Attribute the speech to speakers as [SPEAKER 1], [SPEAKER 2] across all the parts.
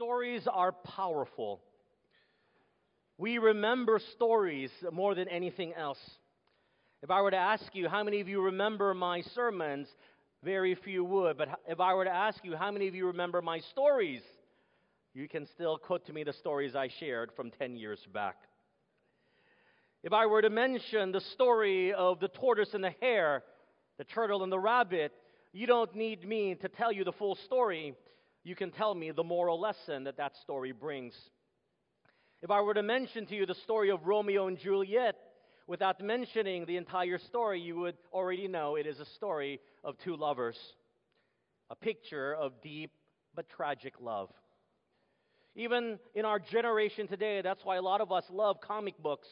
[SPEAKER 1] Stories are powerful. We remember stories more than anything else. If I were to ask you how many of you remember my sermons, very few would. But if I were to ask you how many of you remember my stories, you can still quote to me the stories I shared from 10 years back. If I were to mention the story of the tortoise and the hare, the turtle and the rabbit, you don't need me to tell you the full story. You can tell me the moral lesson that that story brings. If I were to mention to you the story of Romeo and Juliet, without mentioning the entire story, you would already know it is a story of two lovers, a picture of deep but tragic love. Even in our generation today, that's why a lot of us love comic books.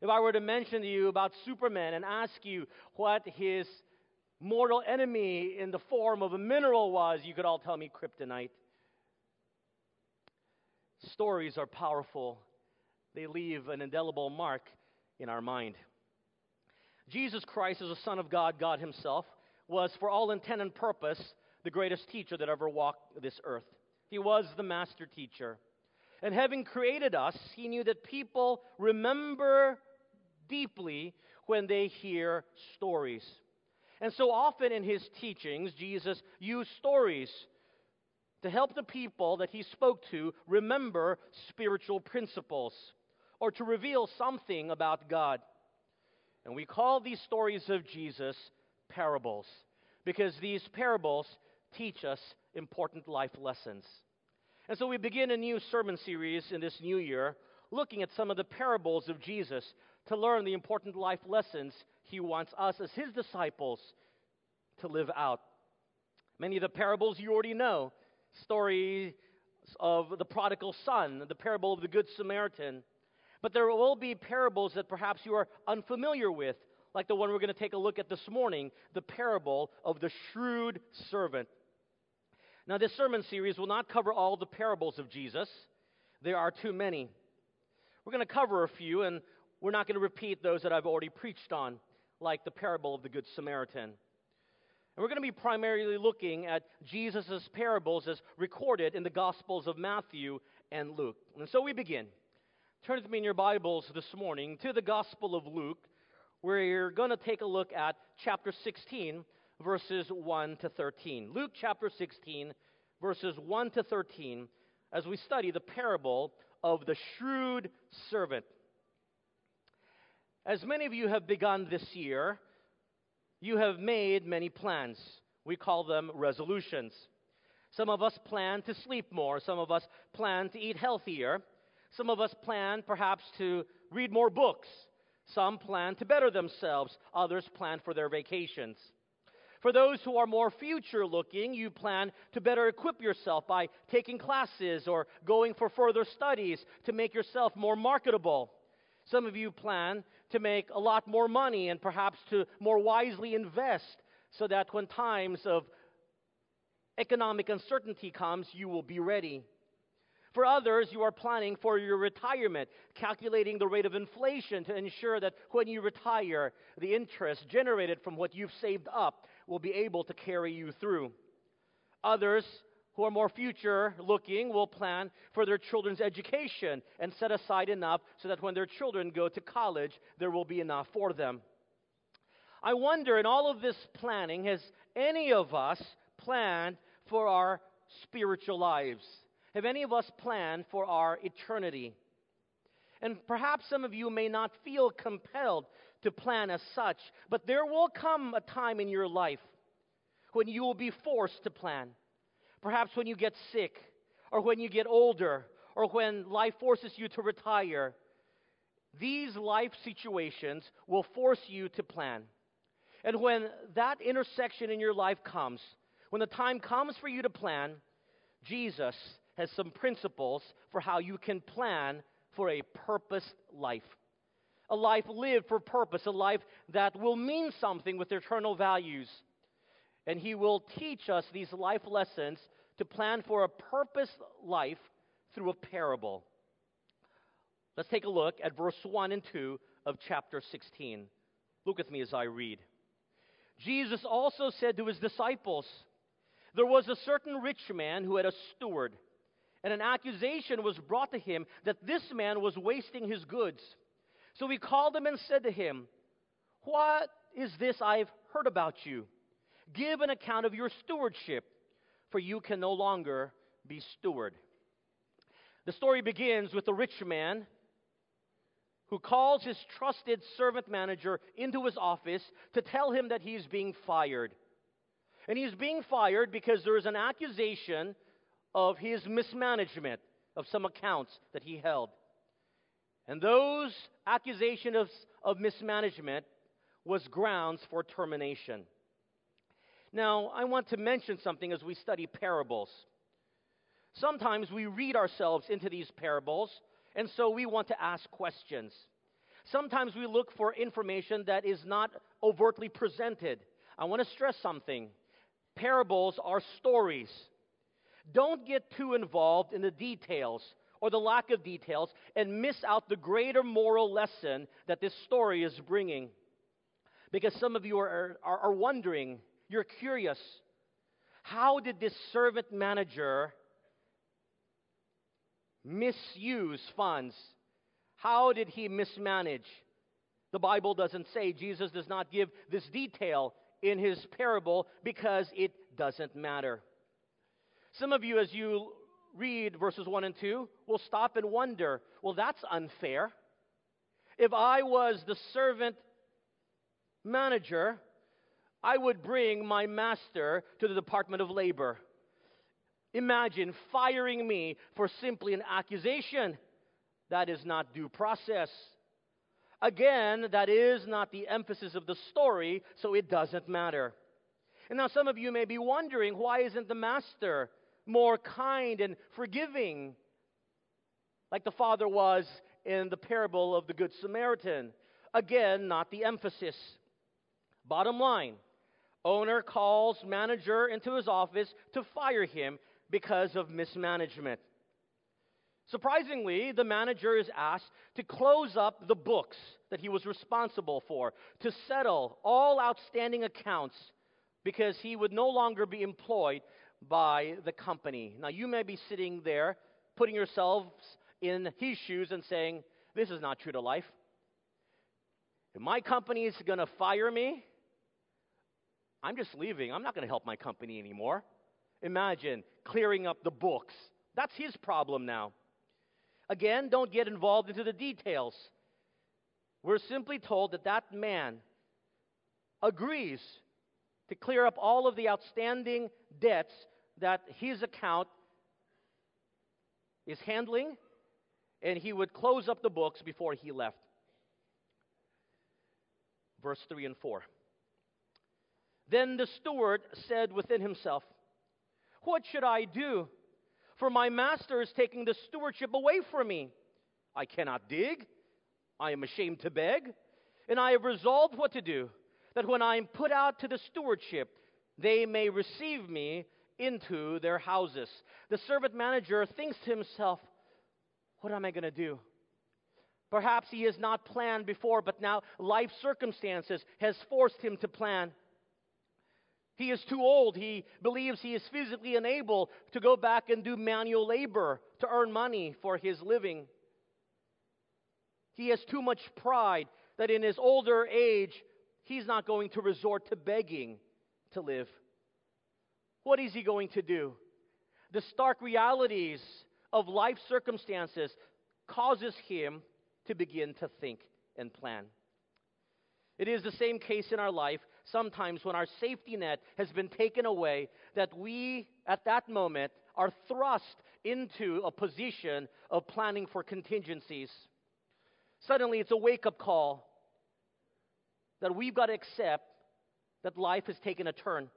[SPEAKER 1] If I were to mention to you about Superman and ask you what his mortal enemy in the form of a mineral was, you could all tell me kryptonite. Stories are powerful, they leave an indelible mark in our mind. Jesus Christ, as the Son of God, God Himself, was, for all intent and purpose, the greatest teacher that ever walked this earth. He was the master teacher. And having created us, He knew that people remember deeply when they hear stories. And so often in His teachings, Jesus used stories to help the people that he spoke to remember spiritual principles or to reveal something about God. And we call these stories of Jesus parables because these parables teach us important life lessons. And so we begin a new sermon series in this new year looking at some of the parables of Jesus to learn the important life lessons he wants us as his disciples to live out. Many of the parables you already know story of the prodigal son, the parable of the Good Samaritan. But there will be parables that perhaps you are unfamiliar with, like the one we're going to take a look at this morning the parable of the shrewd servant. Now, this sermon series will not cover all the parables of Jesus, there are too many. We're going to cover a few, and we're not going to repeat those that I've already preached on, like the parable of the Good Samaritan. And we're going to be primarily looking at Jesus' parables as recorded in the Gospels of Matthew and Luke. And so we begin. Turn with me in your Bibles this morning to the Gospel of Luke, where you're going to take a look at chapter 16, verses 1 to 13. Luke chapter 16, verses 1 to 13, as we study the parable of the shrewd servant. As many of you have begun this year, you have made many plans. We call them resolutions. Some of us plan to sleep more. Some of us plan to eat healthier. Some of us plan perhaps to read more books. Some plan to better themselves. Others plan for their vacations. For those who are more future looking, you plan to better equip yourself by taking classes or going for further studies to make yourself more marketable. Some of you plan to make a lot more money and perhaps to more wisely invest so that when times of economic uncertainty comes, you will be ready. For others, you are planning for your retirement, calculating the rate of inflation to ensure that when you retire, the interest generated from what you've saved up will be able to carry you through. Others who are more future looking will plan for their children's education and set aside enough so that when their children go to college, there will be enough for them. I wonder, in all of this planning, has any of us planned for our spiritual lives? Have any of us planned for our eternity? And perhaps some of you may not feel compelled to plan as such, but there will come a time in your life when you will be forced to plan. Perhaps when you get sick, or when you get older, or when life forces you to retire. These life situations will force you to plan. And when that intersection in your life comes, when the time comes for you to plan, Jesus has some principles for how you can plan for a purposed life. A life lived for purpose, a life that will mean something with eternal values. And He will teach us these life lessons to plan for a purpose life through a parable. Let's take a look at verse 1 and 2 of chapter 16. Look with me as I read. Jesus also said to his disciples, There was a certain rich man who had a steward, And an accusation was brought to him that this man was wasting his goods. So he called him and said to him, What is this I've heard about you? Give an account of your stewardship, for you can no longer be steward. The story begins with a rich man who calls his trusted servant manager into his office to tell him that he's being fired. And he's being fired because there is an accusation of his mismanagement of some accounts that he held. And those accusations of, of mismanagement was grounds for termination. Now, I want to mention something as we study parables. Sometimes we read ourselves into these parables, and so we want to ask questions. Sometimes we look for information that is not overtly presented. I want to stress something parables are stories. Don't get too involved in the details or the lack of details and miss out the greater moral lesson that this story is bringing. Because some of you are, are, are wondering, you're curious, how did this servant manager misuse funds? How did he mismanage? The Bible doesn't say, Jesus does not give this detail in his parable because it doesn't matter. Some of you, as you read verses 1 and 2, will stop and wonder, well, that's unfair. If I was the servant manager, I would bring my master to the Department of Labor. Imagine firing me for simply an accusation. That is not due process. Again, that is not the emphasis of the story, so it doesn't matter. And now some of you may be wondering why isn't the master more kind and forgiving like the father was in the parable of the Good Samaritan? Again, not the emphasis. Bottom line owner calls manager into his office to fire him because of mismanagement. Surprisingly, the manager is asked to close up the books that he was responsible for, to settle all outstanding accounts because he would no longer be employed by the company. Now, you may be sitting there putting yourselves in his shoes and saying, This is not true to life. If my company is going to fire me, I'm just leaving. I'm not going to help my company anymore. Imagine clearing up the books. That's his problem now. Again, don't get involved into the details. We're simply told that that man agrees to clear up all of the outstanding debts that his account is handling, and he would close up the books before he left. Verse 3 and 4. Then the steward said within himself, What should I do? For my master is taking the stewardship away from me. I cannot dig. I am ashamed to beg. And I have resolved what to do, that when I am put out to the stewardship, they may receive me into their houses. The servant manager thinks to himself, What am I going to do? Perhaps he has not planned before, but now life circumstances has forced him to plan. He is too old. He believes he is physically unable to go back and do manual labor to earn money for his living. He has too much pride that in his older age, he's not going to resort to begging to live. What is he going to do? The stark realities of life circumstances causes him to begin to think and plan. It is the same case in our life sometimes when our safety net has been taken away that we, at that moment, are thrust into a position of planning for contingencies. Suddenly, it's a wake up call that we've got to accept that life has taken a turn.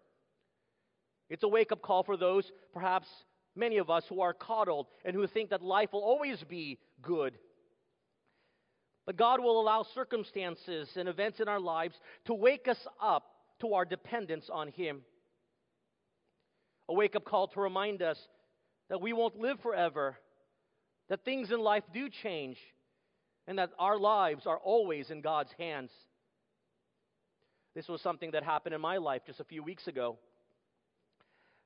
[SPEAKER 1] It's a wake up call for those, perhaps many of us, who are coddled and who think that life will always be good. But God will allow circumstances and events in our lives to wake us up to our dependence on Him. A wake up call to remind us that we won't live forever, that things in life do change, and that our lives are always in God's hands. This was something that happened in my life just a few weeks ago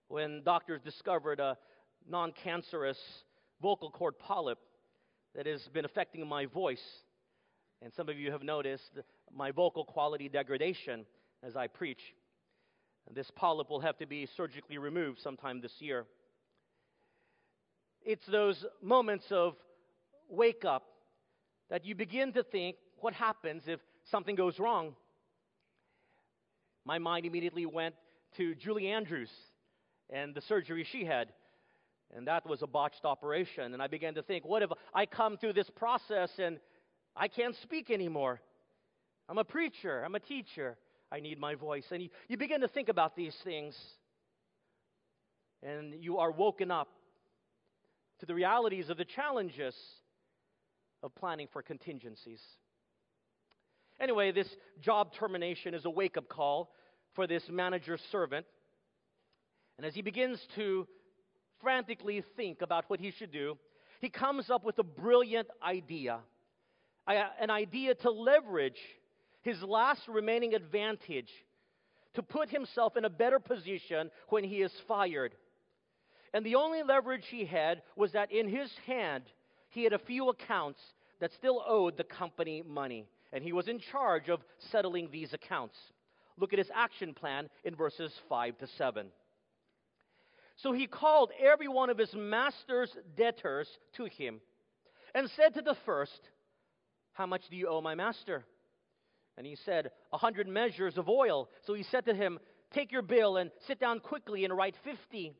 [SPEAKER 1] when doctors discovered a non cancerous vocal cord polyp that has been affecting my voice. And some of you have noticed my vocal quality degradation as I preach. This polyp will have to be surgically removed sometime this year. It's those moments of wake up that you begin to think what happens if something goes wrong. My mind immediately went to Julie Andrews and the surgery she had. And that was a botched operation. And I began to think, what if I come through this process and I can't speak anymore? I'm a preacher, I'm a teacher, I need my voice. And you, you begin to think about these things, and you are woken up to the realities of the challenges of planning for contingencies. Anyway, this job termination is a wake up call for this manager's servant. And as he begins to frantically think about what he should do, he comes up with a brilliant idea an idea to leverage his last remaining advantage to put himself in a better position when he is fired. And the only leverage he had was that in his hand, he had a few accounts that still owed the company money. And he was in charge of settling these accounts. Look at his action plan in verses 5 to 7. So he called every one of his master's debtors to him and said to the first, How much do you owe my master? And he said, A hundred measures of oil. So he said to him, Take your bill and sit down quickly and write fifty.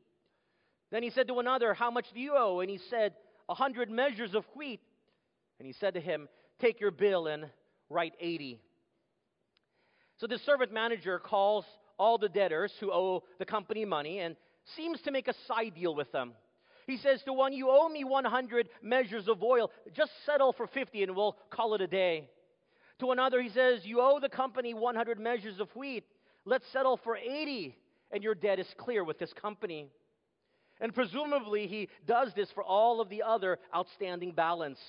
[SPEAKER 1] Then he said to another, How much do you owe? And he said, A hundred measures of wheat. And he said to him, Take your bill and write eighty. So the servant manager calls all the debtors who owe the company money and seems to make a side deal with them. He says to one, You owe me 100 measures of oil. Just settle for 50 and we'll call it a day. To another, he says, You owe the company 100 measures of wheat. Let's settle for 80 and your debt is clear with this company. And presumably, he does this for all of the other outstanding balance.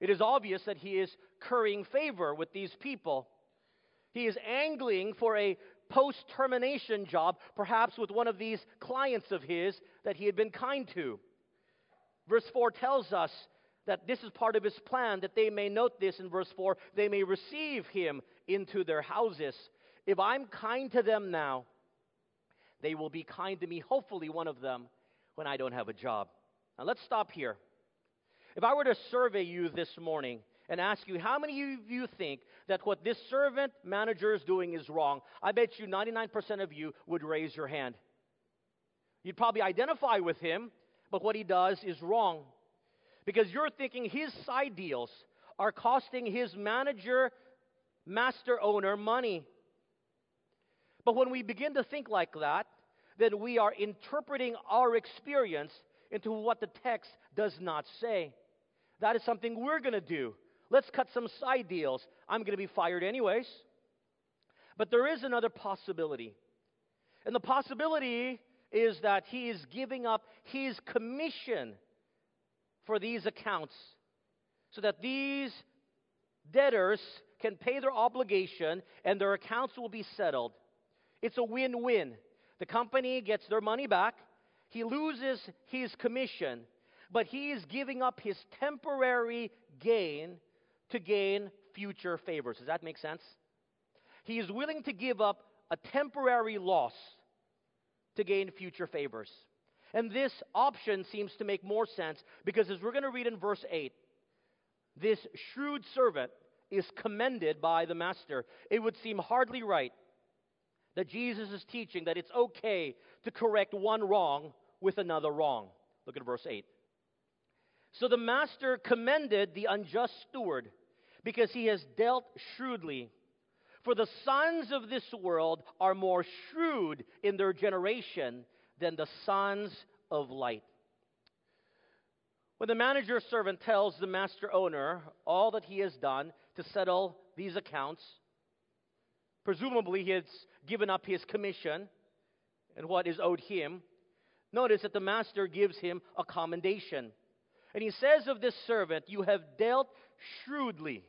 [SPEAKER 1] It is obvious that he is currying favor with these people. He is angling for a post termination job, perhaps with one of these clients of his that he had been kind to. Verse 4 tells us that this is part of his plan, that they may note this in verse 4 they may receive him into their houses. If I'm kind to them now, they will be kind to me, hopefully, one of them, when I don't have a job. Now let's stop here. If I were to survey you this morning, and ask you, how many of you think that what this servant manager is doing is wrong? I bet you 99% of you would raise your hand. You'd probably identify with him, but what he does is wrong. Because you're thinking his side deals are costing his manager, master owner money. But when we begin to think like that, then we are interpreting our experience into what the text does not say. That is something we're going to do. Let's cut some side deals. I'm going to be fired anyways. But there is another possibility. And the possibility is that he is giving up his commission for these accounts so that these debtors can pay their obligation and their accounts will be settled. It's a win win. The company gets their money back, he loses his commission, but he is giving up his temporary gain to gain future favors. Does that make sense? He is willing to give up a temporary loss to gain future favors. And this option seems to make more sense because, as we're going to read in verse 8, this shrewd servant is commended by the master. It would seem hardly right that Jesus is teaching that it's okay to correct one wrong with another wrong. Look at verse 8. So the master commended the unjust steward because he has dealt shrewdly. For the sons of this world are more shrewd in their generation than the sons of light. When the manager servant tells the master owner all that he has done to settle these accounts, presumably he has given up his commission and what is owed him. Notice that the master gives him a commendation. And he says of this servant, You have dealt shrewdly.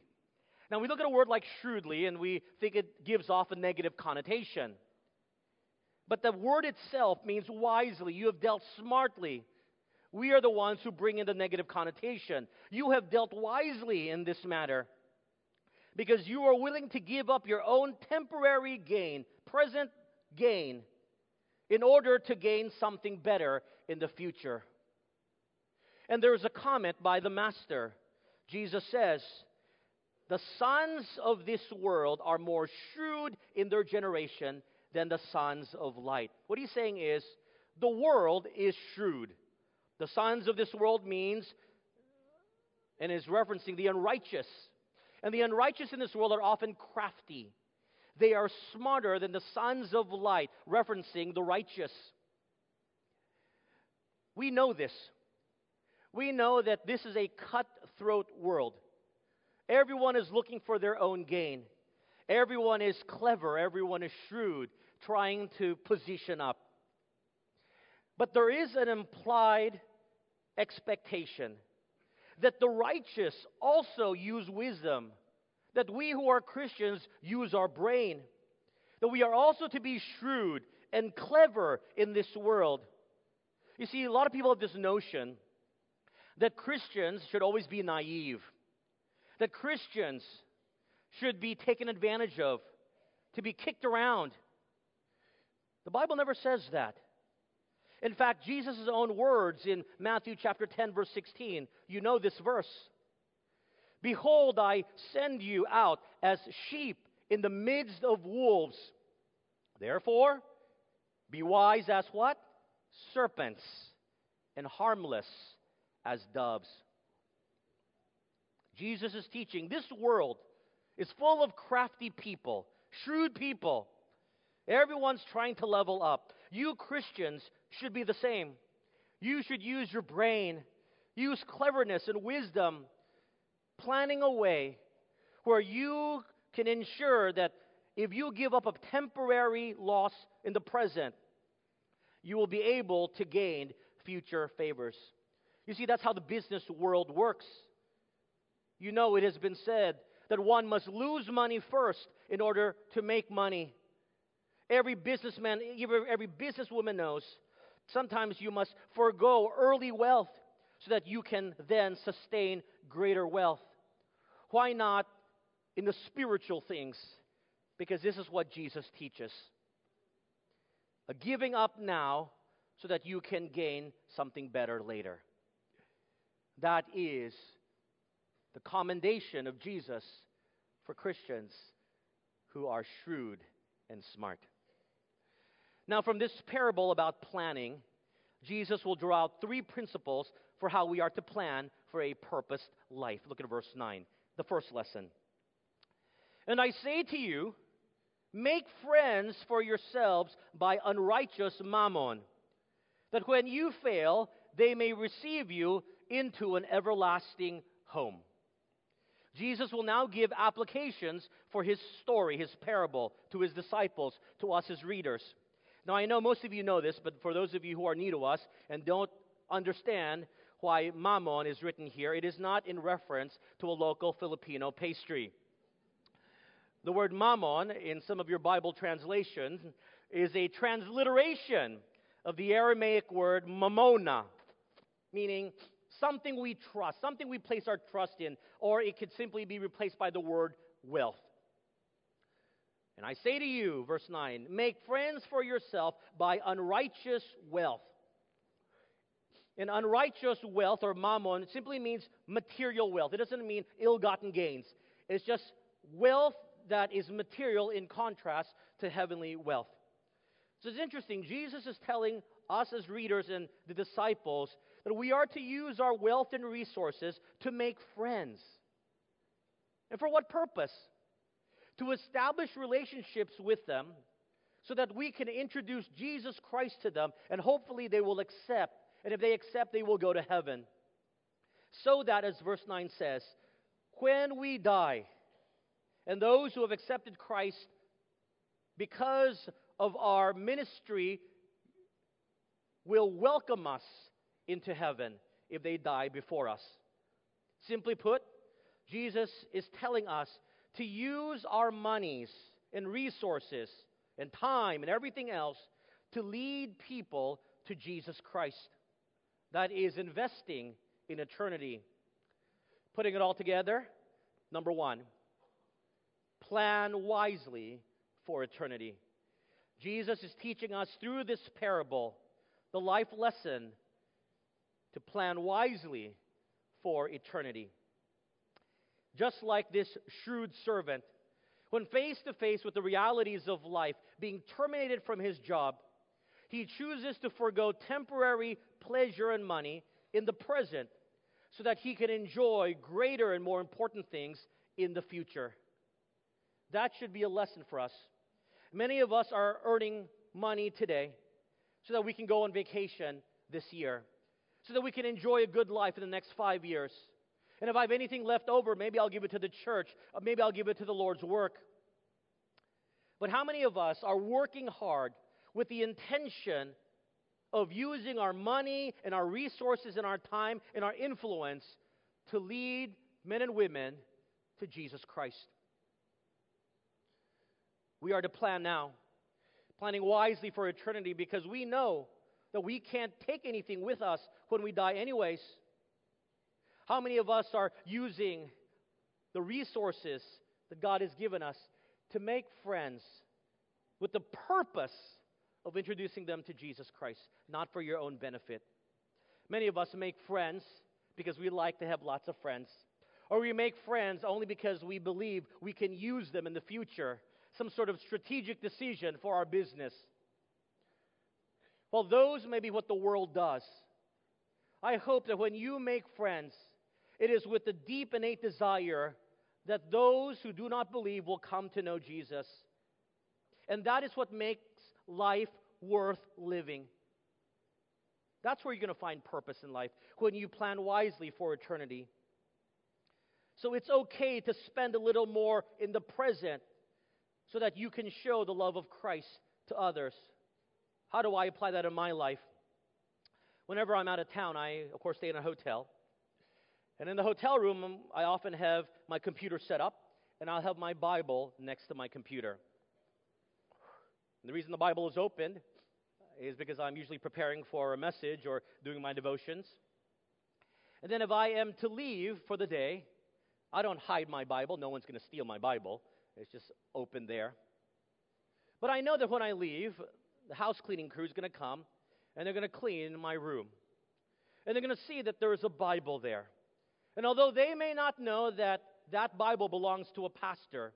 [SPEAKER 1] Now, we look at a word like shrewdly and we think it gives off a negative connotation. But the word itself means wisely. You have dealt smartly, We are the ones who bring in the negative connotation. You have dealt wisely in this matter because you are willing to give up your own temporary gain, present gain, in order to gain something better in the future. And there's a comment by the Master. Jesus says, The sons of this world are more shrewd in their generation than the sons of light. What he's saying is, the world is shrewd. The sons of this world means, and is referencing the unrighteous. And the unrighteous in this world are often crafty. They are smarter than the sons of light, referencing the righteous. We know this. We know that this is a cutthroat world. Everyone is looking for their own gain. Everyone is clever. Everyone is shrewd, trying to position up. But there is an implied expectation that the righteous also use wisdom, that we who are Christians use our brain, that we are also to be shrewd and clever in this world. You see, a lot of people have this notion that Christians should always be naive, that Christians should be taken advantage of, to be kicked around. The Bible never says that. In fact, Jesus' own words in Matthew chapter 10, verse 16, you know this verse. Behold, I send you out as sheep in the midst of wolves. Therefore, be wise as what? Serpents, and harmless as doves. Jesus is teaching this world is full of crafty people, shrewd people. Everyone's trying to level up. You Christians should be the same. You should use your brain, use cleverness and wisdom, planning a way where you can ensure that if you give up a temporary loss in the present, you will be able to gain future favors. You see, that's how the business world works. You know, it has been said that one must lose money first in order to make money. Every businessman, every businesswoman knows sometimes you must forego early wealth so that you can then sustain greater wealth. Why not in the spiritual things? Because this is what Jesus teaches. A giving up now so that you can gain something better later. That is the commendation of Jesus for Christians who are shrewd and smart. Now, from this parable about planning, Jesus will draw out three principles for how we are to plan for a purposed life. Look at verse 9, the first lesson. And I say to you, make friends for yourselves by unrighteous mammon, that when you fail, they may receive you into an everlasting home. Jesus will now give applications for his story, his parable, to his disciples, to us as readers. Now, I know most of you know this, but for those of you who are new to us and don't understand why mammon is written here, it is not in reference to a local Filipino pastry. The word mammon in some of your Bible translations is a transliteration of the Aramaic word mamona, meaning something we trust, something we place our trust in, or it could simply be replaced by the word wealth. And I say to you, verse 9, make friends for yourself by unrighteous wealth. And unrighteous wealth or mammon simply means material wealth. It doesn't mean ill gotten gains. It's just wealth that is material in contrast to heavenly wealth. So it's interesting. Jesus is telling us as readers and the disciples that we are to use our wealth and resources to make friends. And for what purpose? To establish relationships with them so that we can introduce Jesus Christ to them and hopefully they will accept. And if they accept, they will go to heaven. So that, as verse 9 says, when we die, and those who have accepted Christ because of our ministry will welcome us into heaven if they die before us. Simply put, Jesus is telling us to use our monies and resources and time and everything else to lead people to Jesus Christ. That is investing in eternity. Putting it all together, number one, plan wisely for eternity. Jesus is teaching us through this parable the life lesson to plan wisely for eternity. Just like this shrewd servant, when face to face with the realities of life, being terminated from his job, he chooses to forego temporary pleasure and money in the present so that he can enjoy greater and more important things in the future. That should be a lesson for us. Many of us are earning money today so that we can go on vacation this year, so that we can enjoy a good life in the next five years. And if I have anything left over, maybe I'll give it to the church, or maybe I'll give it to the Lord's work. But how many of us are working hard with the intention of using our money and our resources and our time and our influence to lead men and women to Jesus Christ? We are to plan now, planning wisely for eternity because we know that we can't take anything with us when we die, anyways. How many of us are using the resources that God has given us to make friends with the purpose of introducing them to Jesus Christ, not for your own benefit? Many of us make friends because we like to have lots of friends. Or we make friends only because we believe we can use them in the future some sort of strategic decision for our business. Well, those may be what the world does. I hope that when you make friends, it is with the deep innate desire that those who do not believe will come to know Jesus. And that is what makes life worth living. That's where you're going to find purpose in life, when you plan wisely for eternity. So it's okay to spend a little more in the present so that you can show the love of Christ to others. How do I apply that in my life? Whenever I'm out of town, I, of course, stay in a hotel. And in the hotel room, um, I often have my computer set up, and I'll have my Bible next to my computer. And the reason the Bible is opened is because I'm usually preparing for a message or doing my devotions. And then if I am to leave for the day, I don't hide my Bible. No one's going to steal my Bible. It's just open there. But I know that when I leave, the house cleaning crew is going to come and they're going to clean my room. And they're going to see that there is a Bible there. And although they may not know that that Bible belongs to a pastor,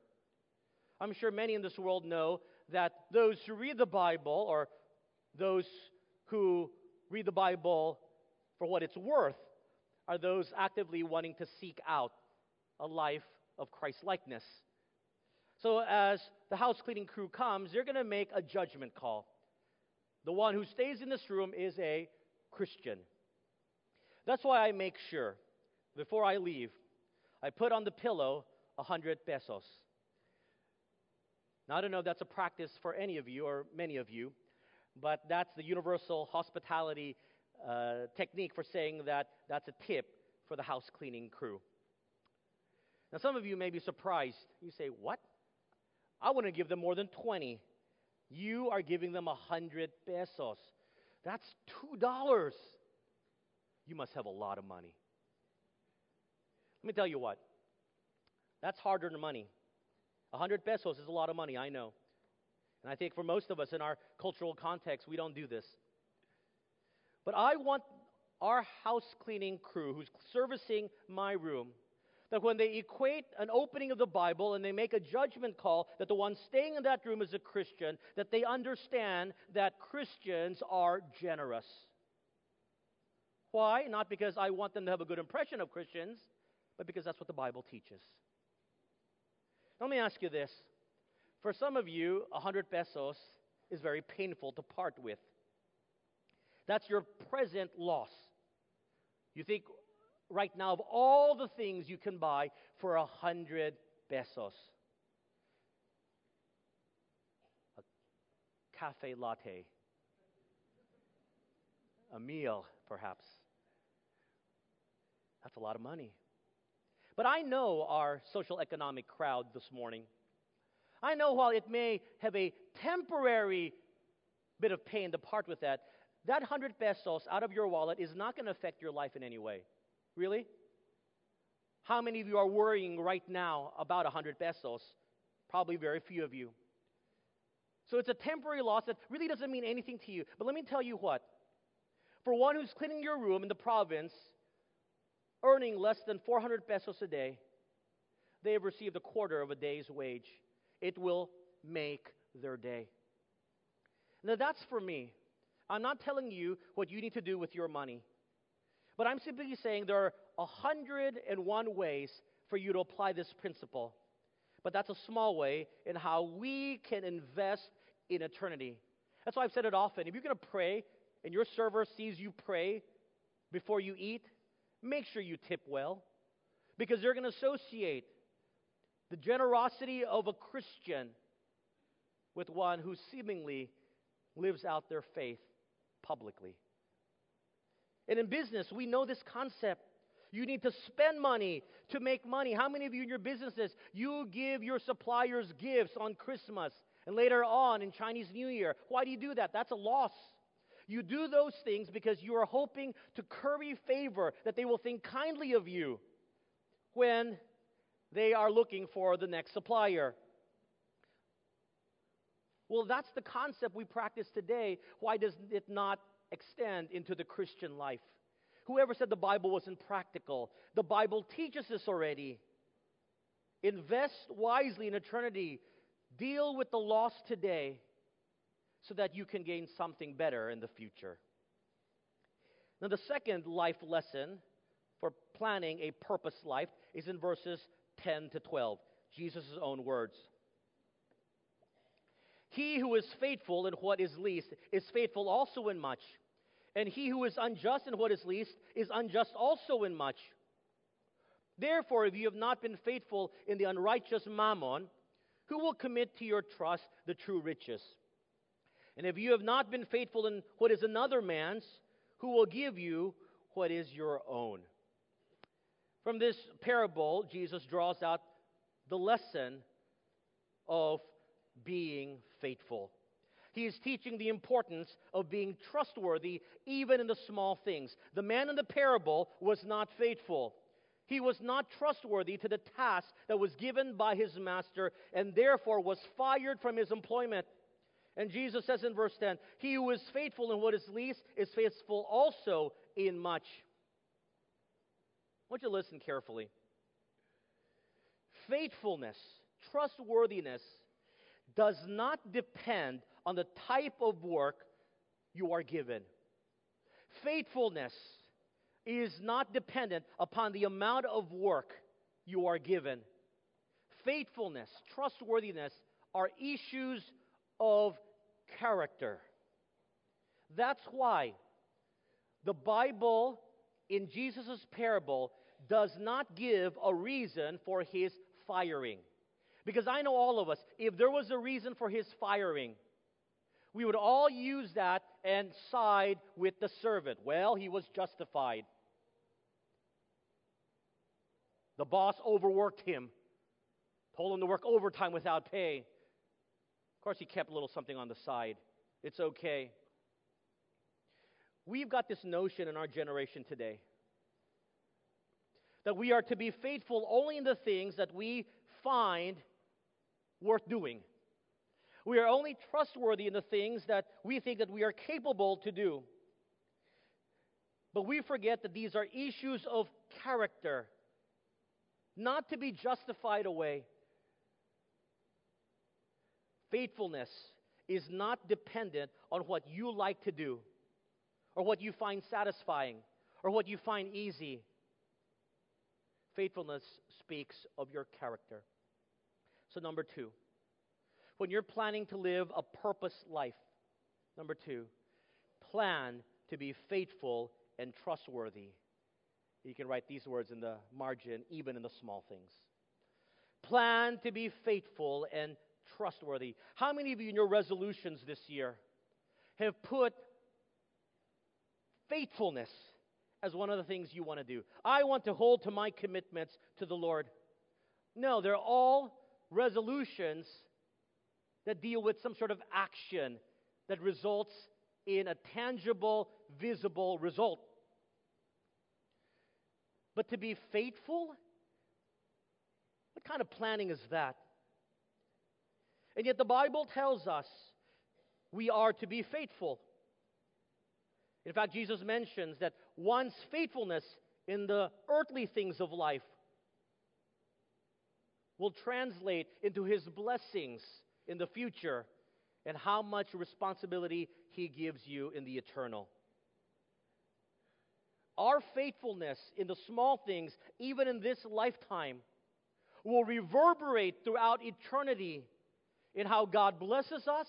[SPEAKER 1] I'm sure many in this world know that those who read the Bible or those who read the Bible for what it's worth are those actively wanting to seek out a life of Christ likeness. So, as the house cleaning crew comes, they're going to make a judgment call. The one who stays in this room is a Christian. That's why I make sure, before I leave, I put on the pillow a hundred pesos. Now, I don't know if that's a practice for any of you or many of you, but that's the universal hospitality uh, technique for saying that that's a tip for the house cleaning crew. Now, some of you may be surprised. You say, What? I want to give them more than 20. You are giving them a 100 pesos. That's $2. You must have a lot of money. Let me tell you what. That's hard earned money. A 100 pesos is a lot of money, I know. And I think for most of us in our cultural context, we don't do this. But I want our house cleaning crew who's servicing my room that when they equate an opening of the Bible and they make a judgment call that the one staying in that room is a Christian, that they understand that Christians are generous. Why? Not because I want them to have a good impression of Christians, but because that's what the Bible teaches. Let me ask you this. For some of you, 100 pesos is very painful to part with. That's your present loss. You think, right now of all the things you can buy for a hundred pesos. A cafe latte. A meal, perhaps. That's a lot of money. But I know our social economic crowd this morning. I know while it may have a temporary bit of pain to part with that, that 100 pesos out of your wallet is not going to affect your life in any way. Really? How many of you are worrying right now about 100 pesos? Probably very few of you. So it's a temporary loss that really doesn't mean anything to you. But let me tell you what. For one who's cleaning your room in the province, earning less than 400 pesos a day, they have received a quarter of a day's wage. It will make their day. Now, that's for me. I'm not telling you what you need to do with your money. But I'm simply saying there are 101 ways for you to apply this principle. But that's a small way in how we can invest in eternity. That's why I've said it often. If you're going to pray and your server sees you pray before you eat, make sure you tip well. Because they're going to associate the generosity of a Christian with one who seemingly lives out their faith publicly. And in business, we know this concept. You need to spend money to make money. How many of you in your businesses, you give your suppliers gifts on Christmas and later on in Chinese New Year? Why do you do that? That's a loss. You do those things because you are hoping to curry favor, that they will think kindly of you when they are looking for the next supplier. Well, that's the concept we practice today. Why does it not extend into the Christian life? Whoever said the Bible wasn't practical? The Bible teaches this already. Invest wisely in eternity. Deal with the loss today so that you can gain something better in the future. Now, the second life lesson for planning a purpose life is in verses 10 to 12. Jesus' own words. He who is faithful in what is least is faithful also in much. And he who is unjust in what is least is unjust also in much. Therefore, if you have not been faithful in the unrighteous mammon, who will commit to your trust the true riches? And if you have not been faithful in what is another man's, who will give you what is your own? From this parable, Jesus draws out the lesson of being faithful. He is teaching the importance of being trustworthy even in the small things. The man in the parable was not faithful. He was not trustworthy to the task that was given by his master and therefore was fired from his employment. And Jesus says in verse 10 He who is faithful in what is least is faithful also in much. I want you to listen carefully. Faithfulness, trustworthiness, does not depend on the type of work you are given. Faithfulness is not dependent upon the amount of work you are given. Faithfulness, trustworthiness are issues of character. That's why the Bible in Jesus' parable does not give a reason for his firing. Because I know all of us, if there was a reason for his firing, we would all use that and side with the servant. Well, he was justified. The boss overworked him, told him to work overtime without pay. Of course, he kept a little something on the side. It's okay. We've got this notion in our generation today that we are to be faithful only in the things that we find worth doing. We are only trustworthy in the things that we think that we are capable to do. But we forget that these are issues of character, not to be justified away. Faithfulness is not dependent on what you like to do, or what you find satisfying, or what you find easy. Faithfulness speaks of your character. So, number two, when you're planning to live a purpose life, number two, plan to be faithful and trustworthy. You can write these words in the margin, even in the small things. Plan to be faithful and trustworthy. How many of you in your resolutions this year have put faithfulness as one of the things you want to do? I want to hold to my commitments to the Lord. No, they're all resolutions that deal with some sort of action that results in a tangible, visible result. But to be faithful, what kind of planning is that? And yet the Bible tells us we are to be faithful. In fact, Jesus mentions that one's faithfulness in the earthly things of life will translate into his blessings in the future and how much responsibility he gives you in the eternal. Our faithfulness in the small things, even in this lifetime, will reverberate throughout eternity in how God blesses us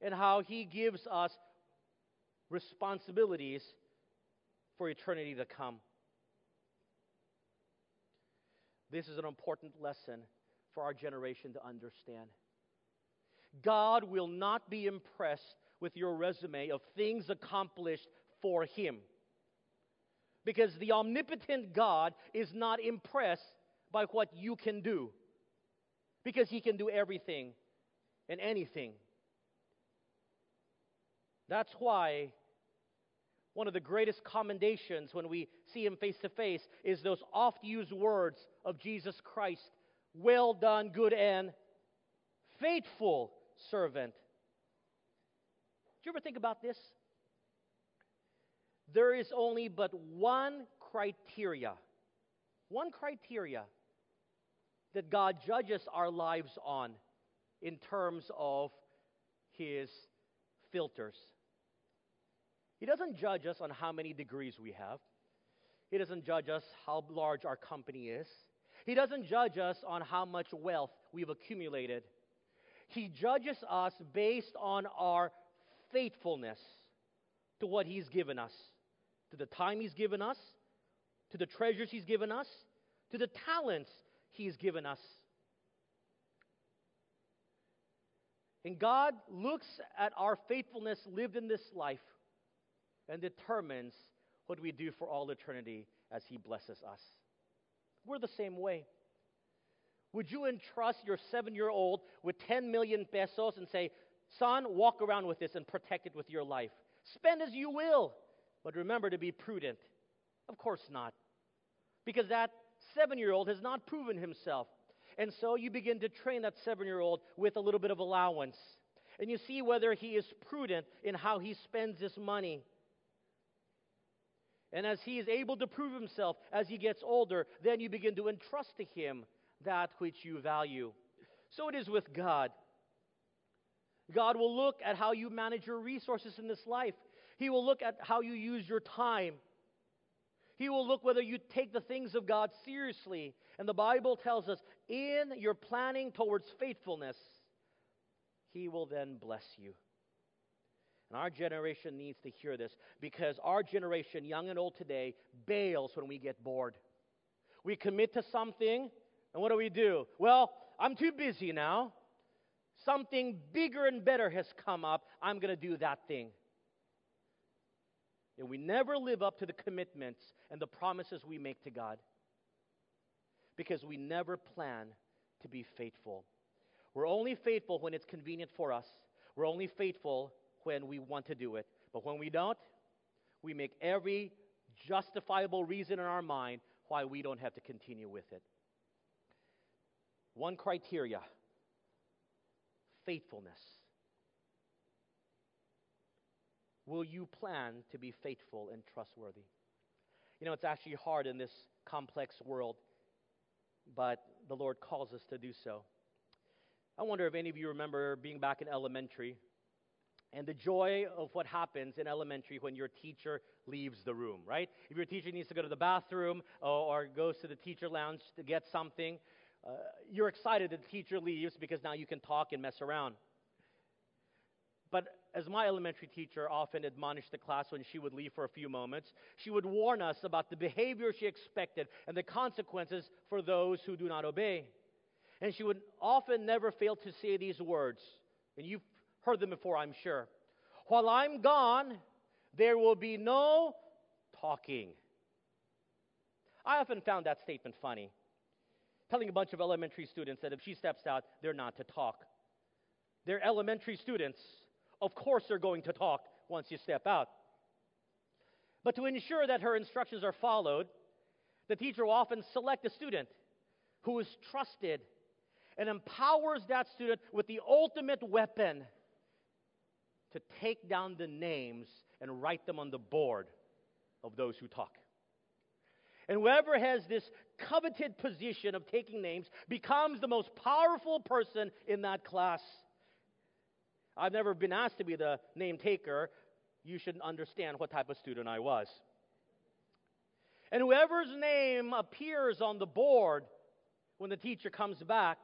[SPEAKER 1] and how he gives us responsibilities for eternity to come. This is an important lesson for our generation to understand. God will not be impressed with your resume of things accomplished for Him. Because the omnipotent God is not impressed by what you can do. Because He can do everything and anything. That's why one of the greatest commendations when we see him face to face is those oft used words of Jesus Christ Well done, good and faithful servant. Do you ever think about this? There is only but one criteria, one criteria that God judges our lives on in terms of his filters. He doesn't judge us on how many degrees we have. He doesn't judge us how large our company is. He doesn't judge us on how much wealth we've accumulated. He judges us based on our faithfulness to what He's given us, to the time He's given us, to the treasures He's given us, to the talents He's given us. And God looks at our faithfulness lived in this life and determines what we do for all eternity as He blesses us. We're the same way. Would you entrust your seven year old with 10 million pesos and say, Son, walk around with this and protect it with your life? Spend as you will, but remember to be prudent. Of course not. Because that seven year old has not proven himself. And so you begin to train that seven year old with a little bit of allowance. And you see whether he is prudent in how he spends his money. And as he is able to prove himself as he gets older, then you begin to entrust to him that which you value. So it is with God. God will look at how you manage your resources in this life. He will look at how you use your time. He will look whether you take the things of God seriously. And the Bible tells us in your planning towards faithfulness, He will then bless you. And our generation needs to hear this because our generation, young and old today, bails when we get bored. We commit to something, and what do we do? Well, I'm too busy now. Something bigger and better has come up. I'm going to do that thing. And we never live up to the commitments and the promises we make to God because we never plan to be faithful. We're only faithful when it's convenient for us. We're only faithful when we want to do it. But when we don't, we make every justifiable reason in our mind why we don't have to continue with it. One criteria faithfulness. Will you plan to be faithful and trustworthy? You know, it's actually hard in this complex world, but the Lord calls us to do so. I wonder if any of you remember being back in elementary and the joy of what happens in elementary when your teacher leaves the room, right? If your teacher needs to go to the bathroom or, or goes to the teacher lounge to get something, uh, you're excited that the teacher leaves because now you can talk and mess around. But as my elementary teacher often admonished the class when she would leave for a few moments, she would warn us about the behavior she expected and the consequences for those who do not obey. And she would often never fail to say these words, and you've heard them before, I'm sure. While I'm gone, there will be no talking. I often found that statement funny. Telling a bunch of elementary students that if she steps out, they're not to talk. They're elementary students. Of course, they're going to talk once you step out. But to ensure that her instructions are followed, the teacher will often select a student who is trusted and empowers that student with the ultimate weapon to take down the names and write them on the board of those who talk. And whoever has this coveted position of taking names becomes the most powerful person in that class. I've never been asked to be the name taker. You should understand what type of student I was. And whoever's name appears on the board when the teacher comes back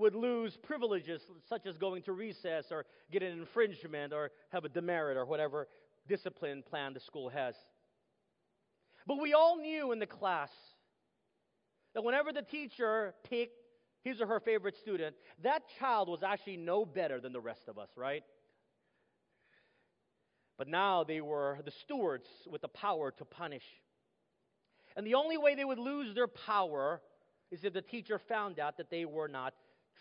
[SPEAKER 1] would lose privileges such as going to recess or get an infringement or have a demerit or whatever discipline plan the school has. But we all knew in the class that whenever the teacher picked his or her favorite student, that child was actually no better than the rest of us, right? But now they were the stewards with the power to punish. And the only way they would lose their power is if the teacher found out that they were not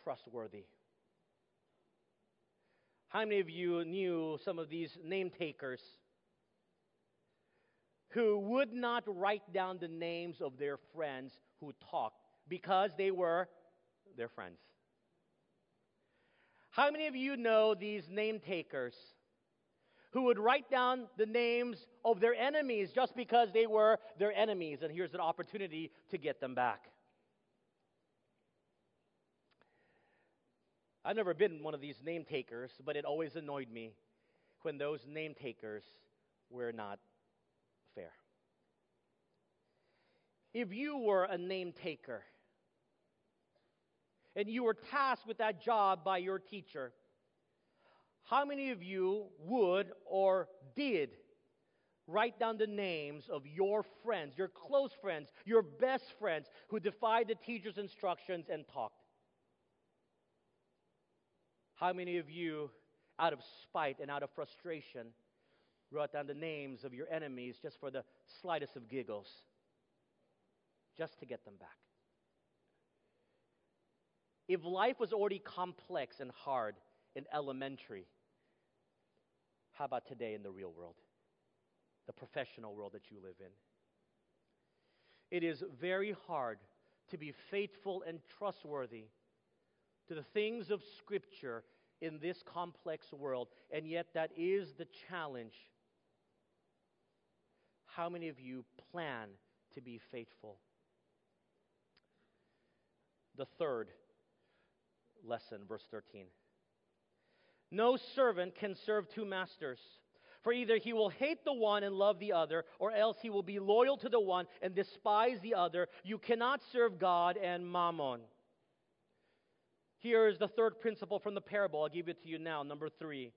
[SPEAKER 1] trustworthy. How many of you knew some of these name takers who would not write down the names of their friends who talked because they were their friends? How many of you know these name takers who would write down the names of their enemies just because they were their enemies? And here's an opportunity to get them back. I've never been one of these name takers, but it always annoyed me when those name takers were not fair. If you were a name taker and you were tasked with that job by your teacher, how many of you would or did write down the names of your friends, your close friends, your best friends who defied the teacher's instructions and talked? How many of you, out of spite and out of frustration, wrote down the names of your enemies just for the slightest of giggles, just to get them back? If life was already complex and hard in elementary, how about today in the real world, the professional world that you live in? It is very hard to be faithful and trustworthy to the things of Scripture in this complex world, and yet that is the challenge. How many of you plan to be faithful? The third lesson, verse 13. No servant can serve two masters. For either he will hate the one and love the other, or else he will be loyal to the one and despise the other. You cannot serve God and mammon. Here is the third principle from the parable. I'll give it to you now. Number three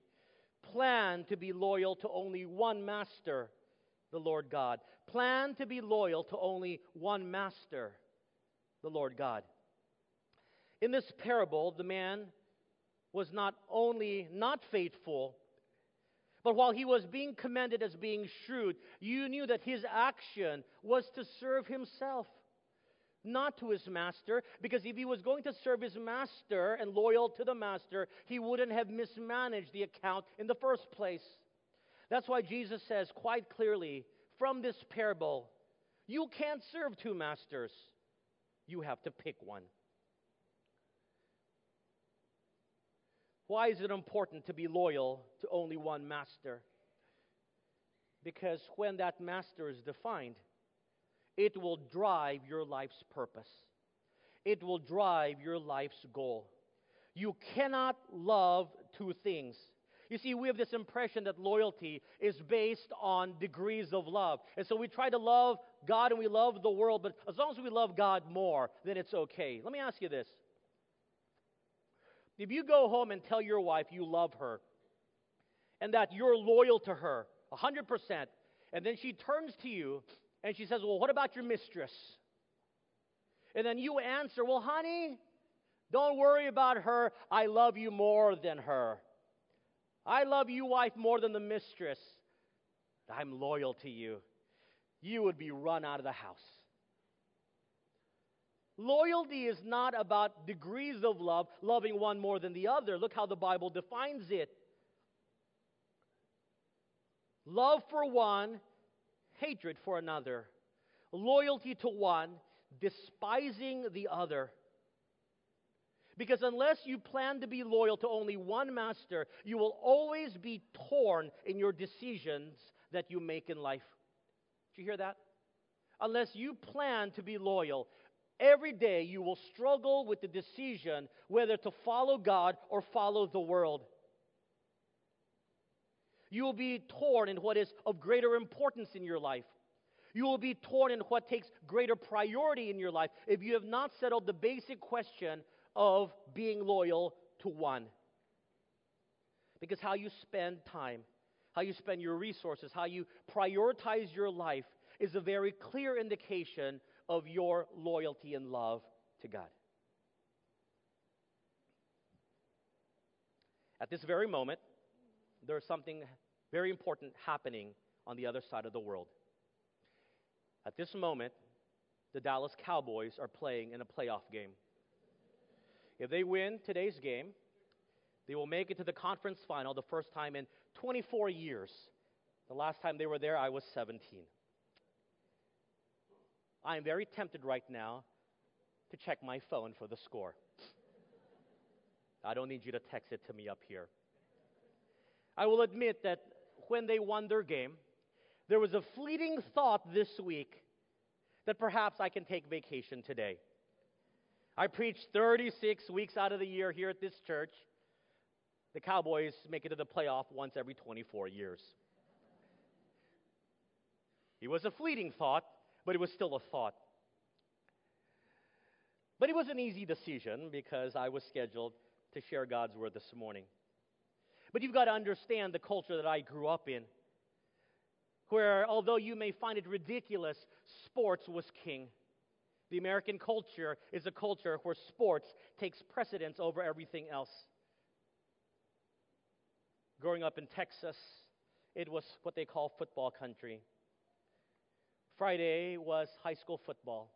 [SPEAKER 1] plan to be loyal to only one master, the Lord God. Plan to be loyal to only one master, the Lord God. In this parable, the man was not only not faithful, but while he was being commended as being shrewd, you knew that his action was to serve himself not to his master, because if he was going to serve his master and loyal to the master, he wouldn't have mismanaged the account in the first place. That's why Jesus says quite clearly from this parable you can't serve two masters, you have to pick one. Why is it important to be loyal to only one master? Because when that master is defined, it will drive your life's purpose. It will drive your life's goal. You cannot love two things. You see, we have this impression that loyalty is based on degrees of love. And so we try to love God and we love the world, but as long as we love God more, then it's okay. Let me ask you this. If you go home and tell your wife you love her and that you're loyal to her 100%, and then she turns to you and she says, Well, what about your mistress? And then you answer, Well, honey, don't worry about her. I love you more than her. I love you, wife, more than the mistress. I'm loyal to you. You would be run out of the house. Loyalty is not about degrees of love, loving one more than the other. Look how the Bible defines it. love for one, hatred for another, loyalty to one, despising the other. Because unless you plan to be loyal to only one master, you will always be torn in your decisions that you make in life. Did you hear that? Unless you plan to be loyal, every day you will struggle with the decision whether to follow God or follow the world. You will be torn in what is of greater importance in your life. You will be torn in what takes greater priority in your life if you have not settled the basic question of being loyal to one. Because how you spend time, how you spend your resources, how you prioritize your life is a very clear indication of your loyalty and love to God. At this very moment, there is something very important happening on the other side of the world. At this moment, the Dallas Cowboys are playing in a playoff game. If they win today's game, they will make it to the conference final the first time in 24 years. The last time they were there, I was 17. I am very tempted right now to check my phone for the score. I don't need you to text it to me up here. I will admit that when they won their game, there was a fleeting thought this week that perhaps I can take vacation today. I preach 36 weeks out of the year here at this church. The Cowboys make it to the playoff once every 24 years. It was a fleeting thought, but it was still a thought. But it was an easy decision because I was scheduled to share God's word this morning. But you've got to understand the culture that I grew up in, where although you may find it ridiculous, sports was king. The American culture is a culture where sports takes precedence over everything else. Growing up in Texas, it was what they call football country. Friday was high school football.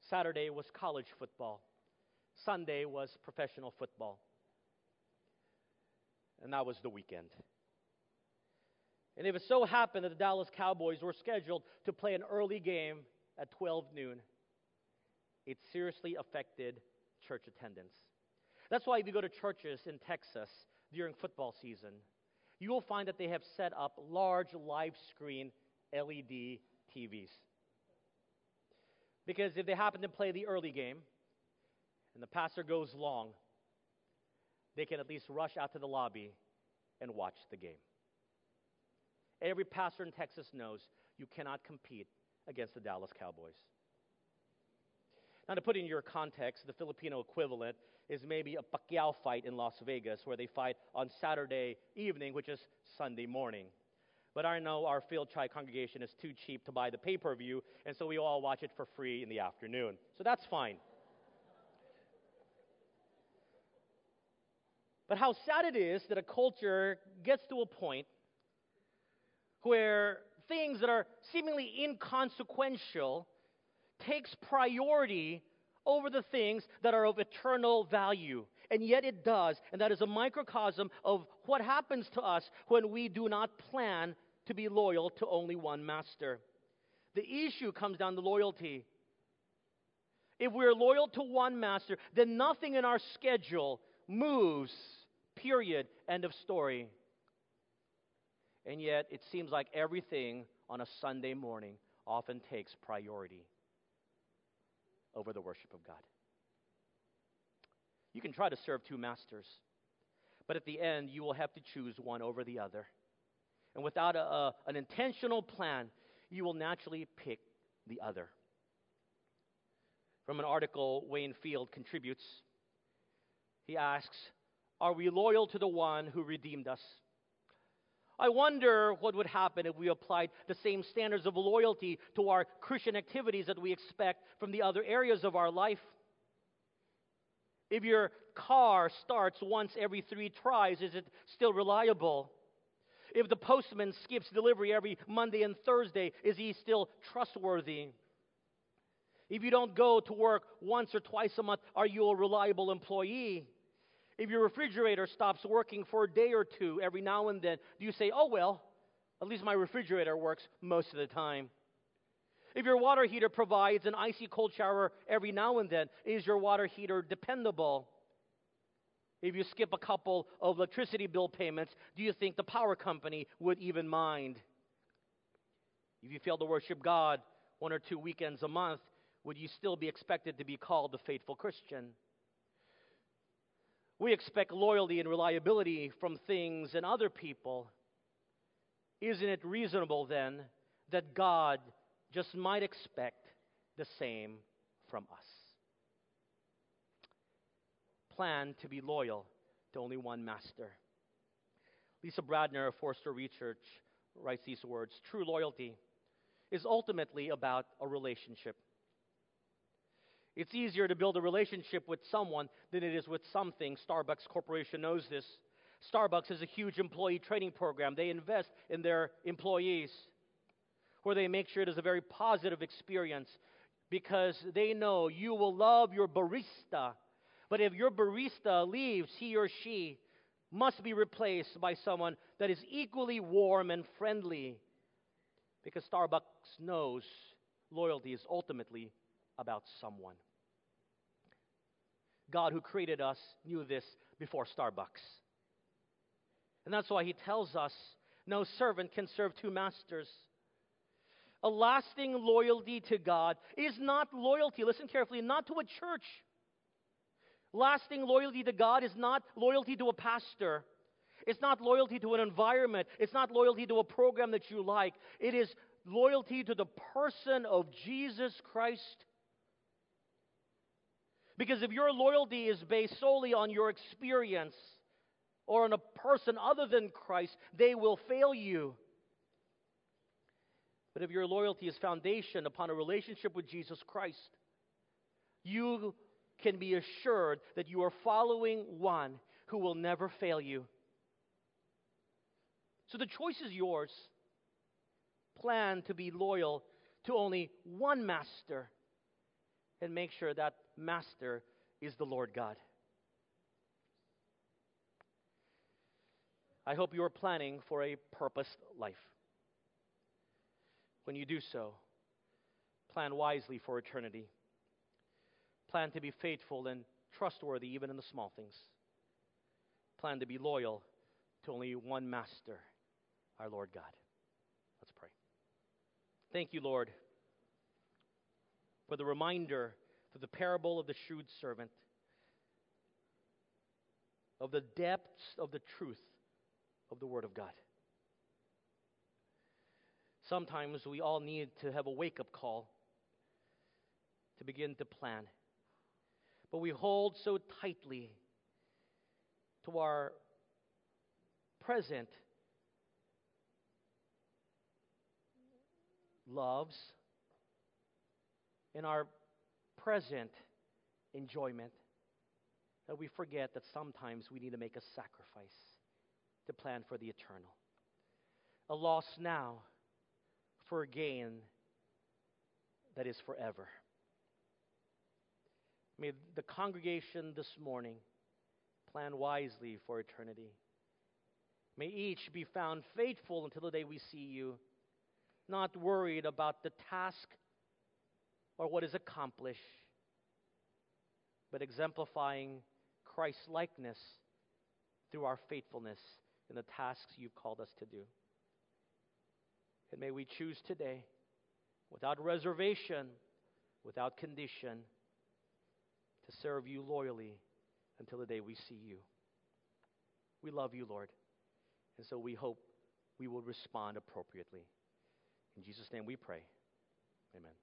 [SPEAKER 1] Saturday was college football. Sunday was professional football. And that was the weekend. And if it so happened that the Dallas Cowboys were scheduled to play an early game at 12 noon, it seriously affected church attendance. That's why if you go to churches in Texas during football season, you will find that they have set up large live screen LED TVs. Because if they happen to play the early game and the pastor goes long, they can at least rush out to the lobby and watch the game. Every pastor in Texas knows you cannot compete against the Dallas Cowboys. Now, to put in your context, the Filipino equivalent is maybe a Pacquiao fight in Las Vegas, where they fight on Saturday evening, which is Sunday morning. But I know our Fil-Chi congregation is too cheap to buy the pay per view, and so we all watch it for free in the afternoon. So that's fine. But how sad it is that a culture gets to a point where things that are seemingly inconsequential takes priority over the things that are of eternal value. And yet it does. And that is a microcosm of what happens to us when we do not plan to be loyal to only one master. The issue comes down to loyalty. If we're loyal to one master, then nothing in our schedule moves. Period. End of story. And yet, it seems like everything on a Sunday morning often takes priority over the worship of God. You can try to serve two masters, but at the end, you will have to choose one over the other. And without a, a, an intentional plan, you will naturally pick the other. From an article Wayne Field contributes, he asks, Are we loyal to the one who redeemed us? I wonder what would happen if we applied the same standards of loyalty to our Christian activities that we expect from the other areas of our life. If your car starts once every three tries, is it still reliable? If the postman skips delivery every Monday and Thursday, is he still trustworthy? If you don't go to work once or twice a month, are you a reliable employee? If your refrigerator stops working for a day or two every now and then, do you say, oh, well, At least my refrigerator works most of the time. If your water heater provides an icy cold shower every now and then, is your water heater dependable? If you skip a couple of electricity bill payments, do you think the power company would even mind? If you fail to worship God one or two weekends a month, would you still be expected to be called a faithful Christian? We expect loyalty and reliability from things and other people. Isn't it reasonable then that God just might expect the same from us? Plan to be loyal to only one master. Lisa Bradner of Forrester Research writes these words True loyalty is ultimately about a relationship. It's easier to build a relationship with someone than it is with something. Starbucks Corporation knows this. Starbucks has a huge employee training program. They invest in their employees, where they make sure it is a very positive experience because they know you will love your barista. But if your barista leaves, he or she must be replaced by someone that is equally warm and friendly because Starbucks knows loyalty is ultimately about someone. God, who created us, knew this before Starbucks. And that's why he tells us no servant can serve two masters. A lasting loyalty to God is not loyalty, listen carefully, not to a church. Lasting loyalty to God is not loyalty to a pastor. It's not loyalty to an environment. It's not loyalty to a program that you like. It is loyalty to the person of Jesus Christ because if your loyalty is based solely on your experience or on a person other than Christ, they will fail you. But if your loyalty is foundation upon a relationship with Jesus Christ, you can be assured that you are following one who will never fail you. So the choice is yours. Plan to be loyal to only one master and make sure that master is the Lord God. I hope you are planning for a purposed life. When you do so, plan wisely for eternity. Plan to be faithful and trustworthy even in the small things. Plan to be loyal to only one master, our Lord God. Let's pray. Thank you, Lord for the reminder the parable of the shrewd servant of the depths of the truth of the Word of God. Sometimes we all need to have a wake up call to begin to plan. But we hold so tightly to our present loves in our present enjoyment that we forget that sometimes we need to make a sacrifice to plan for the eternal. A loss now for a gain that is forever. May the congregation this morning plan wisely for eternity. May each be found faithful until the day we see you, not worried about the task or what is accomplished, but exemplifying Christ's likeness through our faithfulness in the tasks you've called us to do. And may we choose today, without reservation, without condition, to serve you loyally until the day we see you. We love you, Lord, and so we hope we will respond appropriately. In Jesus' name we pray. Amen.